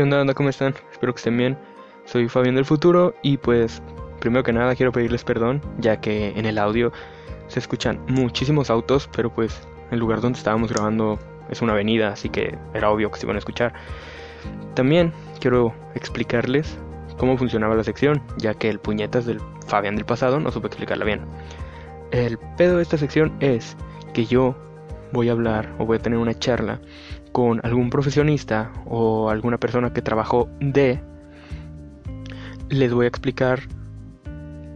¿Qué onda? ¿Cómo están? Espero que estén bien. Soy Fabián del futuro y pues primero que nada quiero pedirles perdón ya que en el audio se escuchan muchísimos autos, pero pues el lugar donde estábamos grabando es una avenida, así que era obvio que se iban a escuchar. También quiero explicarles cómo funcionaba la sección, ya que el puñetas del Fabián del pasado no supe explicarla bien. El pedo de esta sección es que yo voy a hablar o voy a tener una charla con algún profesionista o alguna persona que trabajó de, les voy a explicar,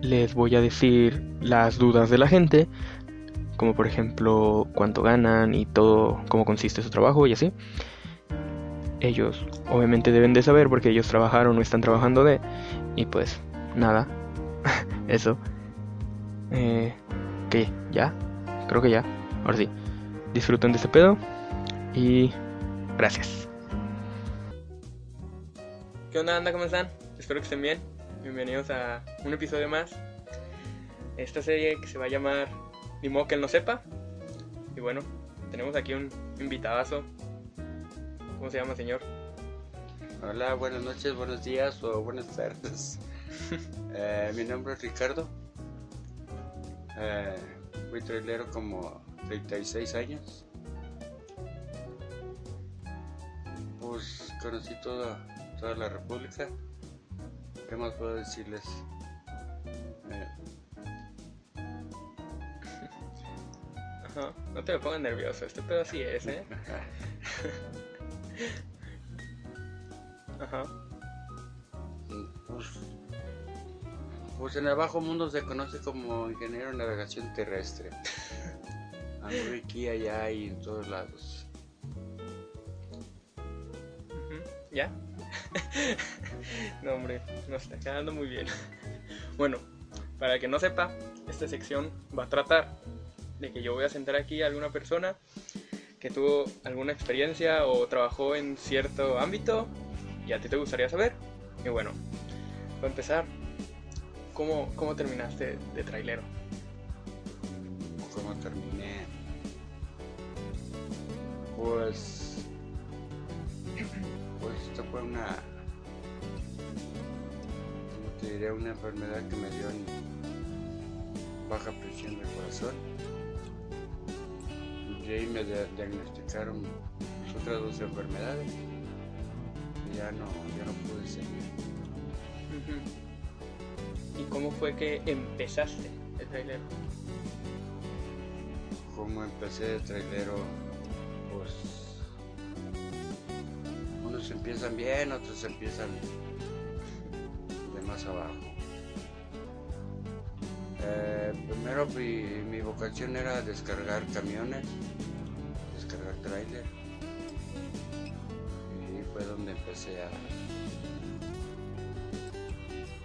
les voy a decir las dudas de la gente, como por ejemplo cuánto ganan y todo, cómo consiste su trabajo y así. Ellos obviamente deben de saber porque ellos trabajaron o están trabajando de, y pues nada, eso. Eh, ¿Qué? ¿Ya? Creo que ya. Ahora sí. Disfruten de este pedo y Gracias. ¿Qué onda, anda? ¿Cómo están? Espero que estén bien. Bienvenidos a un episodio más. Esta serie que se va a llamar Ni modo que él no sepa. Y bueno, tenemos aquí un invitadazo. ¿Cómo se llama, señor? Hola, buenas noches, buenos días o buenas tardes. eh, mi nombre es Ricardo. Eh, fui trailero como 36 años. Pues conocí toda, toda la República. ¿Qué más puedo decirles? Eh, Ajá, no te me pongas nervioso, este pedo así es, ¿eh? Ajá. Pues, pues en el bajo mundo se conoce como ingeniero de navegación terrestre. Ando aquí, allá y en todos lados. ¿Ya? no, hombre, nos está quedando muy bien. bueno, para que no sepa, esta sección va a tratar de que yo voy a sentar aquí a alguna persona que tuvo alguna experiencia o trabajó en cierto ámbito y a ti te gustaría saber. Y bueno, para empezar, ¿cómo, cómo terminaste de trailero? ¿Cómo terminé? Pues fue una, como te diré, una enfermedad que me dio en baja presión del corazón. Y ahí me diagnosticaron otras dos enfermedades. Y ya no, ya no pude seguir. ¿Y cómo fue que empezaste el trailero? ¿Cómo empecé de trailero? Pues empiezan bien, otros empiezan de más abajo. Eh, primero mi, vocación era descargar camiones, descargar trailer. Y fue donde empecé a,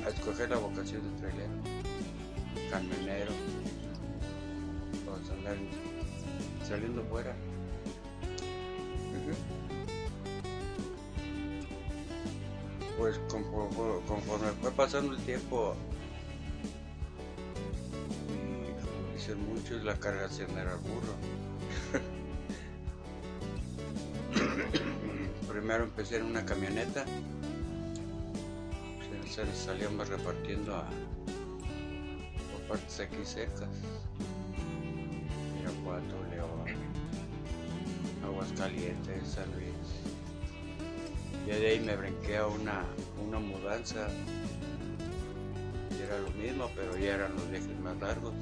a escoger la vocación de trailer, camionero, para andar saliendo fuera. Pues conforme, fue pasando el tiempo y como dicen la cargación era burro primero empecé en una camioneta salíamos repartiendo a por partes aquí cercas Aguascalientes, San Luis. Y de ahí me brinqué a una, una mudanza. Y era lo mismo, pero ya eran los viajes más largos.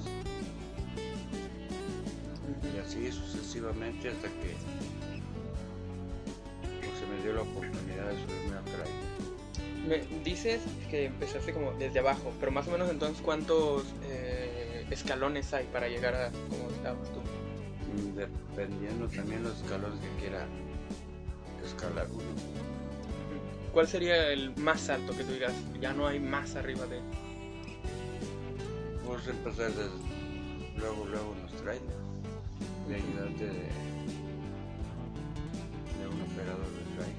Y así sucesivamente hasta que pues, se me dio la oportunidad de subirme al trailer. Me dices que empezaste como desde abajo, pero más o menos entonces cuántos eh, escalones hay para llegar a como estabas tú. Mm, Dependiendo también los escalones que quiera escalar uno. ¿Cuál sería el más alto que tú digas? Ya no hay más arriba de. Empezar desde luego, luego los trailers. De ayudante de, de un operador de trailer.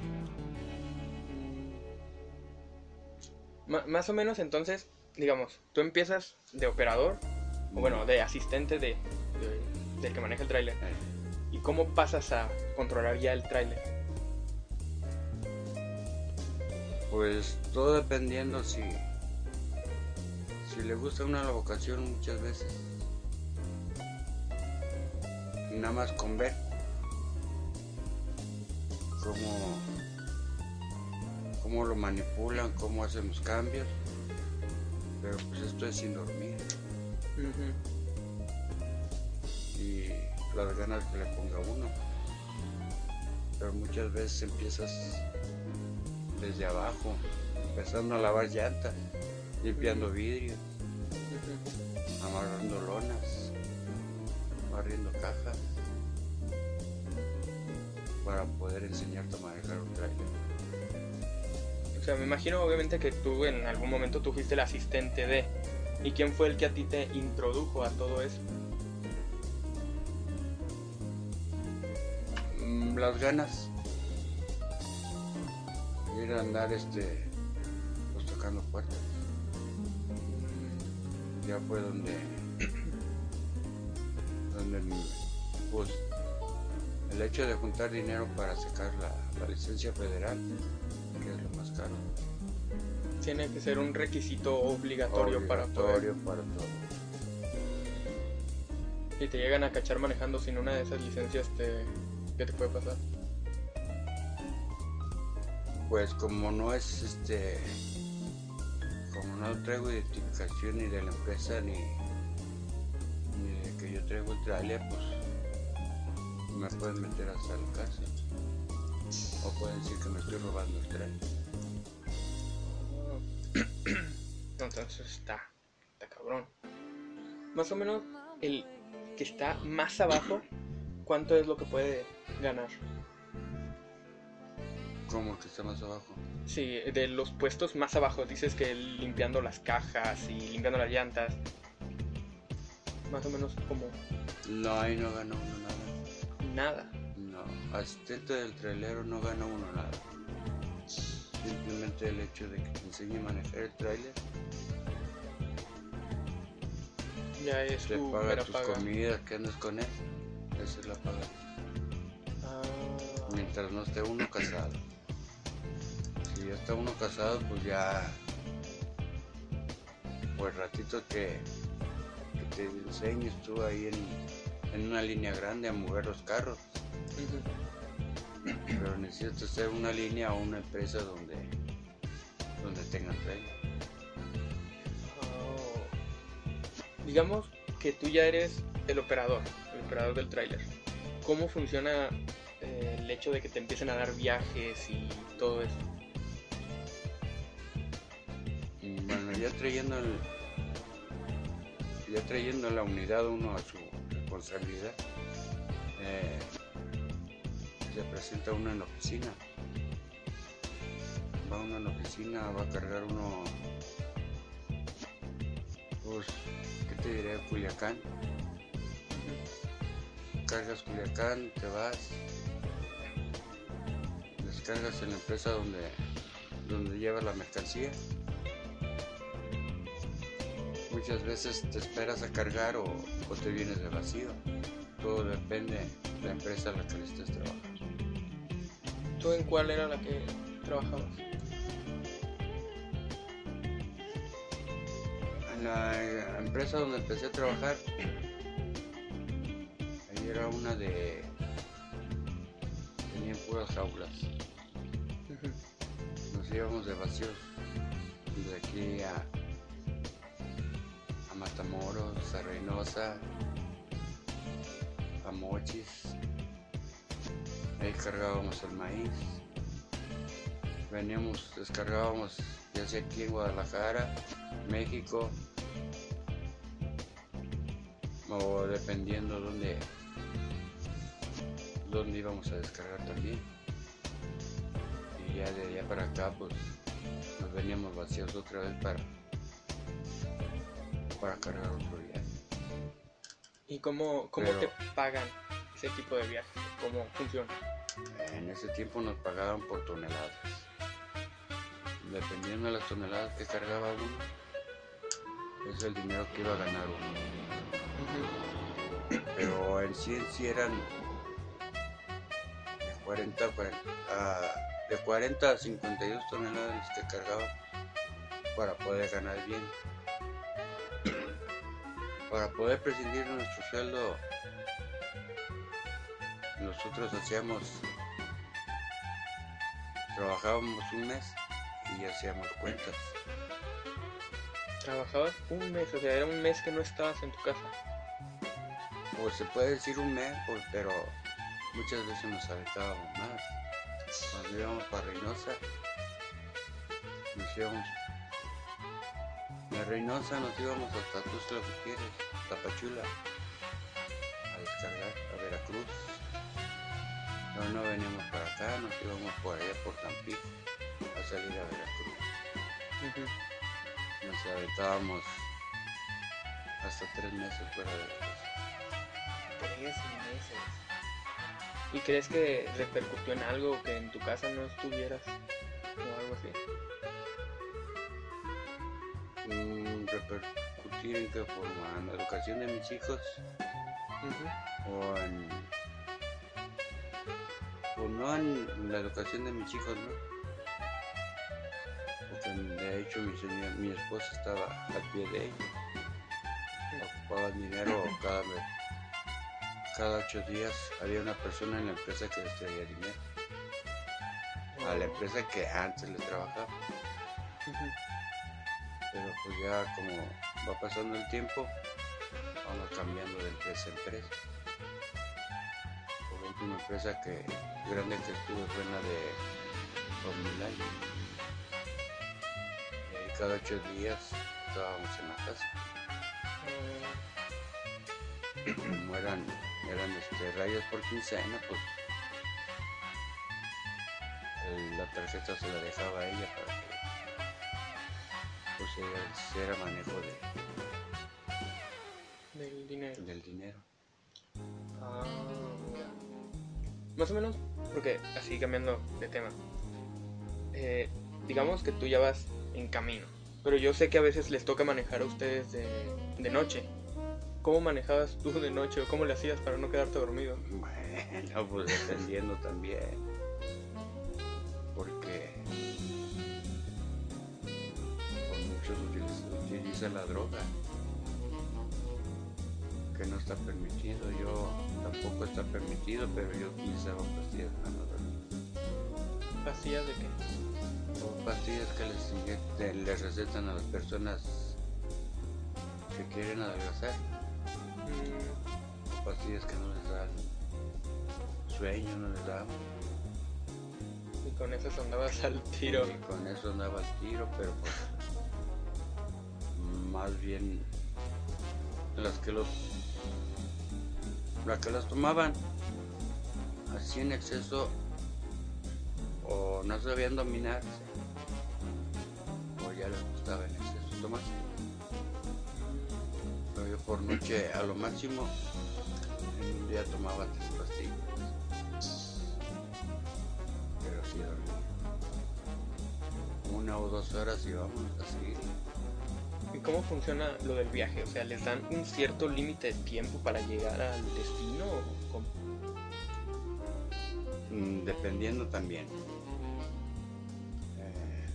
Más o menos entonces, digamos, tú empiezas de operador, o bueno, de asistente de, de- del que maneja el tráiler. Eh, ¿Y cómo pasas a controlar ya el tráiler? Pues todo dependiendo si, si le gusta una la vocación muchas veces. Nada más con ver cómo, cómo lo manipulan, cómo hacen los cambios. Pero pues esto es sin dormir y las ganas que le ponga uno. Pero muchas veces empiezas desde abajo, empezando a lavar llantas, limpiando vidrios, amarrando lonas, barriendo cajas, para poder enseñarte a manejar un trailer. O sea, me imagino obviamente que tú en algún momento tú fuiste el asistente de... ¿Y quién fue el que a ti te introdujo a todo eso? Mm, Las ganas, andar este, pues tocando puertas. ya fue donde donde pues el hecho de juntar dinero para sacar la, la licencia federal que es lo más caro Tiene que ser un requisito obligatorio, para obligatorio poder... para todo Y te llegan a cachar manejando sin una de esas licencias, te... ¿qué te puede pasar? Pues como no es este como no traigo identificación ni de la empresa ni ni de que yo traigo trailer pues me pueden meter hasta la cárcel o pueden decir que me estoy robando el No, entonces está, está cabrón. Más o menos el que está más abajo, ¿cuánto es lo que puede ganar? Como que está más abajo Sí, de los puestos más abajo, dices que limpiando las cajas y limpiando las llantas. Más o menos como no ahí no gana uno nada nada. no asistente del trailero no gana uno nada simplemente el hecho de que te enseñe a manejar el trailer Ya es te tu paga tus paga. comidas que andes con él esa es la paga Ah, mientras no esté uno casado. Ya está uno casado, pues ya, pues ratito que, que te enseñes tú ahí en, en una línea grande a mover los carros, pero necesitas ser una línea o una empresa donde, donde tengan trailer. Oh. Digamos que tú ya eres el operador, el operador del tráiler. ¿Cómo funciona eh, el hecho de que te empiecen a dar viajes y todo eso? Trayendo el, ya trayendo la unidad uno a su responsabilidad, eh, se presenta uno en la oficina. Va uno en la oficina, va a cargar uno, pues, ¿qué te diré? Culiacán. Cargas Culiacán, te vas, descargas en la empresa donde, donde llevas la mercancía muchas veces te esperas a cargar o, o te vienes de vacío. Todo depende de la empresa a la que le estés trabajando. ¿Tú en cuál era la que trabajabas? En la eh, empresa donde empecé a trabajar, ahí era una de venían puras jaulas. Nos íbamos de vacíos de aquí a Matamoros, a Reynosa, a Mochis. Ahí cargábamos el maíz. Veníamos, descargábamos ya sea aquí en Guadalajara, México, o dependiendo dónde, dónde íbamos a descargar también. Y ya de allá para acá, pues nos veníamos vacíos otra vez para, para cargar otro día. ¿Y cómo, cómo Pero- te pagan ese tipo de viajes? ¿Cómo funciona? En ese tiempo nos pagaban por toneladas. Dependiendo de las toneladas que cargaba uno, es el dinero que iba a ganar uno. Pero en sí, en sí eran de 40, a 40, a- de 40 a 52 toneladas que cargaba para poder ganar bien. Para poder prescindir de nuestro sueldo, nosotros hacíamos, trabajábamos un mes y hacíamos cuentas. Trabajabas un mes, o sea, era un mes que no estabas en tu casa. O se puede decir un mes, pues, pero muchas veces nos aventábamos más. Cuando íbamos para Reynosa, nos íbamos. De Reynosa nos íbamos hasta Tuxtla Gutiérrez, Tapachula, a descargar a Veracruz. Luego no veníamos para acá, nos íbamos por allá por Tampico a salir a Veracruz. Nos aventábamos hasta tres meses fuera de la casa. Tres meses. ¿Y crees que repercutió en algo que en tu casa no estuvieras? O algo así. Mm, repercutir en qué forma, en la educación de mis hijos o en o no en la educación de mis hijos, ¿no? Porque de hecho mi señor, mi esposa estaba al pie de ella, ocupaba dinero cada mes. Cada ocho días. Había una persona en la empresa que les traía dinero, a la empresa que antes le trabajaba. Pero pues ya como va pasando el tiempo, vamos cambiando de empresa a empresa. Por la última empresa que grande que estuve fue en la de Omnilife. Y ahí cada ocho días estábamos en la casa. Como eran, eran este, rayas por quincena, pues la tarjeta se la dejaba a ella para que pues ella hiciera manejo de, Del dinero. del dinero. Ah. Más o menos, porque así cambiando de tema. Eh, digamos que tú ya vas en camino, pero yo sé que a veces les toca manejar a ustedes de, de noche. ¿Cómo manejabas tú de noche o cómo le hacías para no quedarte dormido? Bueno, pues dependiendo también. La droga. Que no está permitido. Yo tampoco está permitido, pero yo utilizaba pastillas para no dormir. ¿Pastillas de qué? O pastillas que les, inyectan- les recetan a las personas que quieren adelgazar. Mm, O pastillas que no les dan sueño, no les dan y con esas andabas al tiro. Y con eso andaba al tiro, pero pues más bien las que los las que las tomaban así en exceso o no sabían dominarse o ya les gustaba en exceso tomar. Pero yo por noche a lo máximo en un día tomaba tres pastillas. Pero sí dormía una o dos horas y vamos a seguir. ¿Y cómo funciona lo del viaje? O sea, ¿les dan un cierto límite de tiempo para llegar al destino? ¿O cómo? Mm, Dependiendo también. Eh,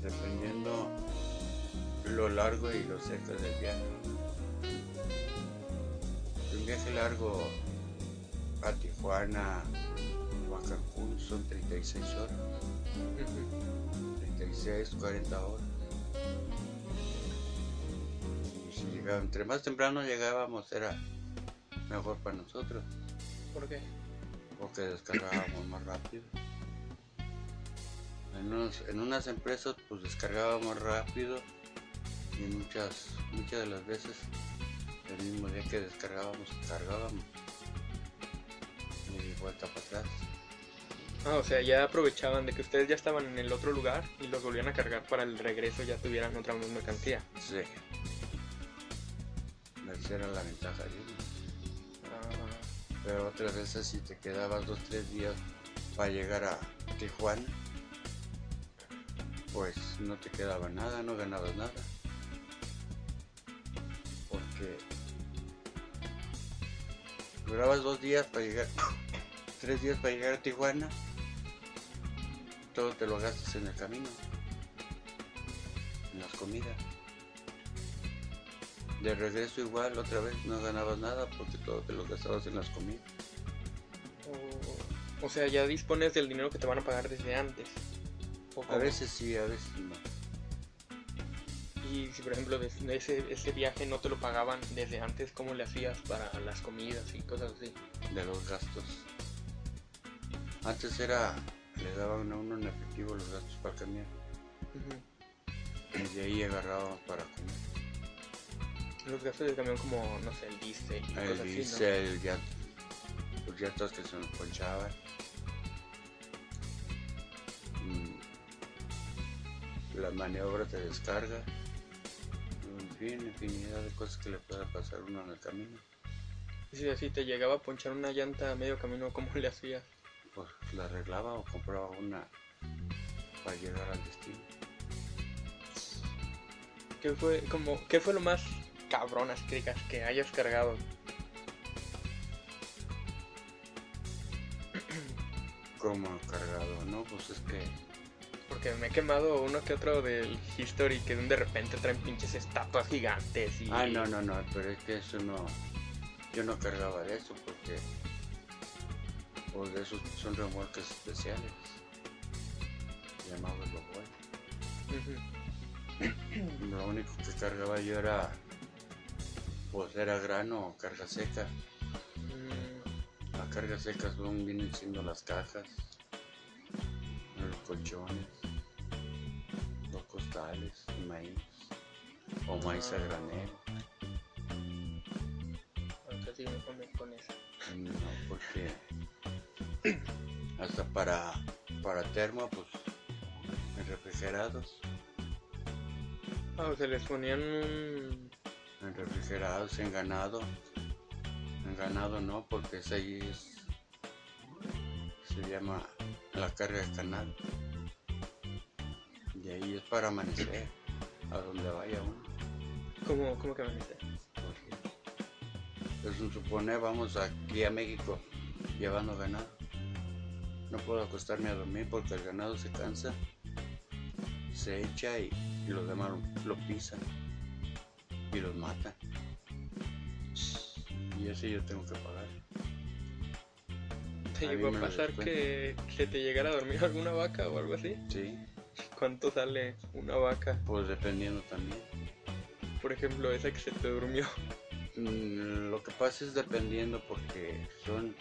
dependiendo lo largo y lo cerca del viaje. Un viaje largo a Tijuana o a Cancún son 36 horas. 36, 40 horas. Llegaba, entre más temprano llegábamos era mejor para nosotros, ¿Por qué? porque descargábamos más rápido. En, unos- en unas empresas pues descargábamos rápido y muchas, muchas de las veces el mismo día que descargábamos cargábamos y vuelta para atrás. Ah, o sea, ya aprovechaban de que ustedes ya estaban en el otro lugar y los volvían a cargar para el regreso ya tuvieran otra mercancía. Sí. Era la ventaja de uno. Pero otras veces si te quedabas dos, tres días para llegar a Tijuana, pues no te quedaba nada, no ganabas nada. Porque durabas dos días para llegar, tres días para llegar a Tijuana, todo te lo gastas en el camino, en las comidas. De regreso igual, otra vez no ganabas nada porque todo te lo gastabas en las comidas. o, o sea, ya dispones del dinero que te van a pagar desde antes. ¿O A cómo? veces sí, a veces no. Y si por ejemplo ese, ese viaje no te lo pagaban desde antes, ¿cómo le hacías para las comidas y cosas así? de los gastos. Antes era, le daban a uno en efectivo los gastos para Ujú. y de ahí agarrábamos para comer. Los gastos del camión como, no sé, el diésel El diésel, ya, los llantos que se nos ponchaban. Mm, Las maniobras de descarga. En fin, infinidad de cosas que le pueda pasar a uno en el camino. ¿no? Y si así te llegaba a ponchar una llanta a medio camino, ¿cómo le hacías? Pues la arreglaba o compraba una para llegar al destino. ¿Qué fue, como, ¿qué fue lo más cabrón, así que hayas cargado? Como cargado, ¿no? Pues es que Porque me he quemado uno que otro del History que de repente traen pinches estatuas gigantes y... Ah, no, no, no, pero es que eso no. Yo no cargaba de eso porque. Pues de esos son remolques especiales. Llamados los buenos. Ujú. Lo único que cargaba yo era. Pues era grano o carga seca. Mm, Las cargas secas son, vienen siendo las cajas, los colchones, los costales, maíz o maíz a granel. pone con eso. No, porque hasta para, para termo, pues en refrigerados, Ah, o sea, les ponían un... en refrigerados, en ganado. En ganado no, porque esa ahí es, se llama la carga de canal. Y ahí es para amanecer, a donde vaya uno. ¿Cómo, cómo que dice? Pues supone vamos aquí a México llevando ganado. No puedo acostarme a dormir porque el ganado se cansa, se echa y, y los demás lo pisan y los matan. Y ese yo tengo que pagar. ¿Te A llegó a pasar que se te llegara a dormir alguna vaca o algo así? Sí, ¿Cuánto sale una vaca? pues dependiendo también. Por ejemplo, esa que se te durmió. Mm, Lo que pasa es dependiendo porque son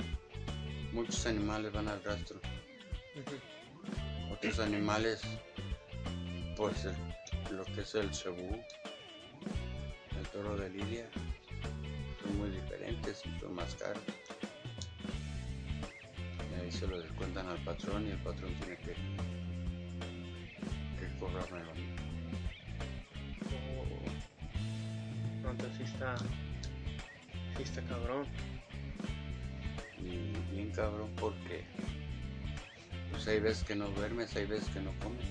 muchos animales van al rastro. Otros animales, pues el- lo que es el cebú, toro de lidia, son muy diferentes y son más caros. Y ahí se lo descuentan al patrón y el patrón tiene que, que cobrarme a mí. Oh. Entonces sí está... Sí está cabrón. Y bien cabrón porque pues hay veces que no duermes, hay veces que no comes.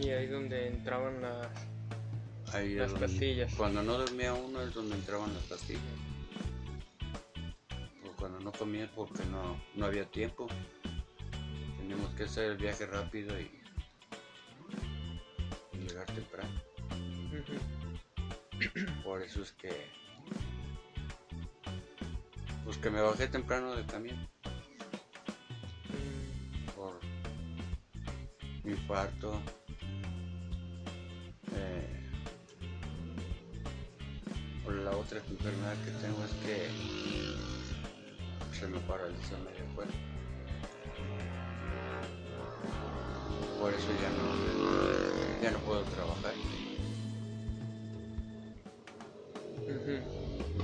Y ahí donde entraban las... Ahí Las donde- pastillas. Cuando no dormía uno es donde entraban las pastillas. O cuando no comía porque no, no había tiempo. Teníamos que hacer el viaje rápido y, y llegar temprano. Por eso es que Pues que me bajé temprano del camión Mm, por infarto. Eh, por la otra enfermedad que tengo es que se me paraliza medio cuerpo. Por eso ya no, ya no puedo trabajar.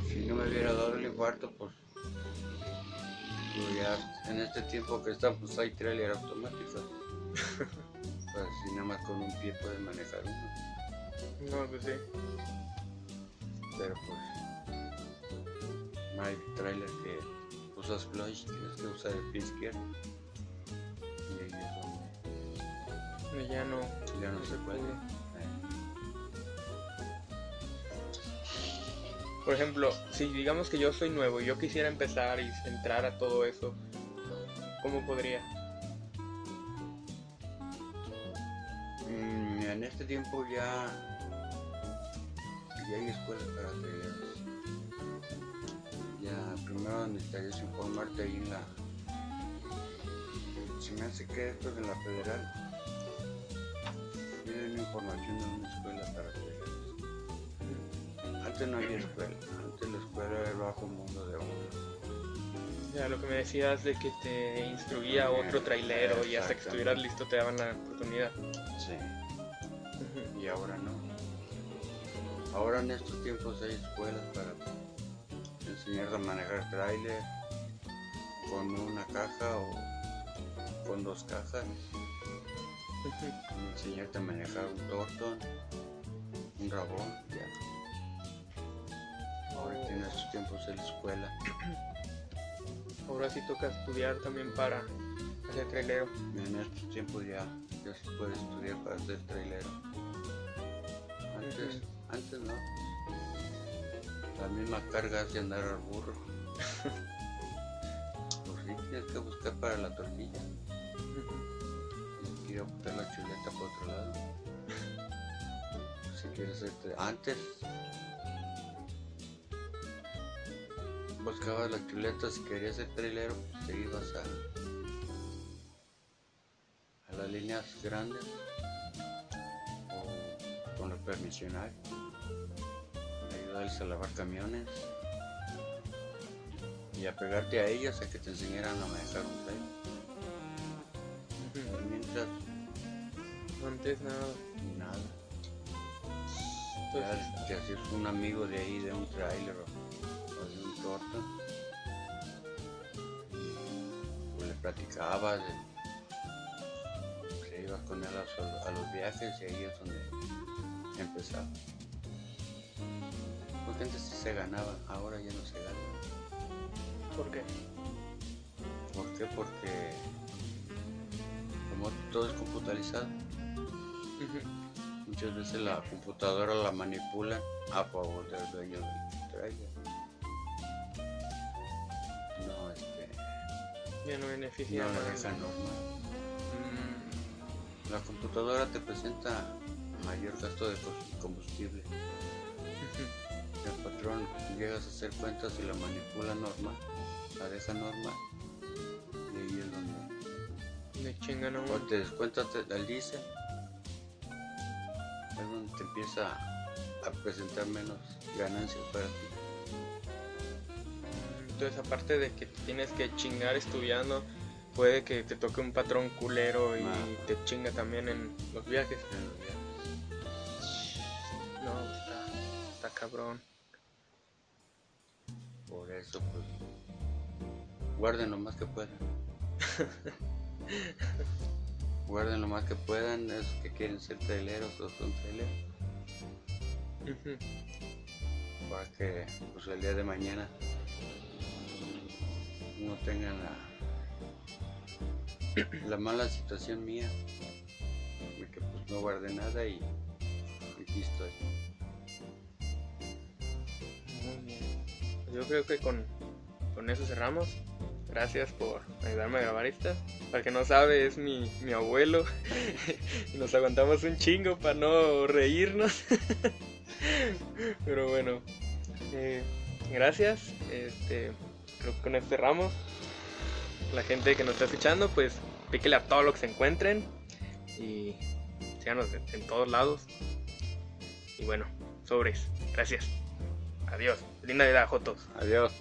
Si no me hubiera dado el infarto, pues, pues ya en este tiempo que estamos hay trailer automático. pues si nada más con un pie puede manejar uno. No, pues sí. Pero pues no hay trailer que usas clutch, tienes que usar el pie izquierdo. Y ahí es donde Ya no. ya no se puede. Eh, Por ejemplo, si digamos que yo soy nuevo y yo quisiera empezar y entrar a todo eso, ¿cómo podría? Mm, En este tiempo ya, ya hay escuelas para traileros. Ya primero necesitarías informarte ahí en la. Se me hace que esto es en la federal. Tienen información de una escuela para traileros. Antes no había escuela, antes la escuela era el bajo mundo de uno. Ya lo que me decías de que te instruía otro trailero y hasta que estuvieras listo te daban la oportunidad. Sí. Y ahora no. Ahora en estos tiempos hay escuelas para enseñarte a manejar trailer con una caja o con dos cajas, enseñarte a manejar un tortón, un rabón, ya. Ahora en estos tiempos es la escuela. Ahora sí toca estudiar también para hacer trailero. En estos tiempos ya, ya se puede estudiar para ser trailero. Antes. Antes no. La misma carga hace andar al burro. pues sí, tienes que buscar para la tortilla. Tienes que ir a botar la chuleta por otro lado. Si quieres tra- Antes buscabas la chuleta si querías ser trailero, pues te ibas a a las líneas grandes o con los permisionarios, a lavar camiones y a pegarte a ellos a que te enseñaran a manejar un tren. Ujú. Mientras, Antes nada. nada. Entonces, te hacías un amigo de ahí, de un trailer o, o de un torta. Pues le platicabas, de- te ibas con él a, a los viajes y ahí es donde empezaba. Se ganaba, ahora ya no se gana. ¿por qué? ¿Por qué? Porque como todo es computarizado, muchas veces la computadora la manipulan a favor del dueño del trailer. No, este, Ya no beneficia no deja normal. Mm, La computadora te presenta mayor gasto de combustible. Patrón llegas a hacer cuentas y la manipula normal, la deja normal. Y ahí es donde Le chingan a O te descuentas de- del diésel. Es donde te empieza a presentar menos ganancias para ti. Entonces, aparte de que tienes que chingar estudiando, puede que te toque un patrón culero y Ah. te chinga también en los viajes. en los viajes. No, está, está cabrón. Por eso, pues, guarden lo más que puedan. guarden lo más que puedan, esos que quieren ser traileros o son traileros, para que pues, el día de mañana no tengan la, la mala situación mía, de que pues no guardé nada y, y aquí estoy. Yo creo que con, con eso cerramos. Gracias por ayudarme a grabar esta. Para que no sabe, es mi, mi abuelo. nos aguantamos un chingo para no reírnos. Pero bueno, eh, gracias. Este, creo que con esto cerramos. La gente que nos está escuchando, pues píquele a todo lo que se encuentren y síganos en, en todos lados. Y bueno, sobres. Gracias. Adiós. Linda vida, Jotos. Adiós.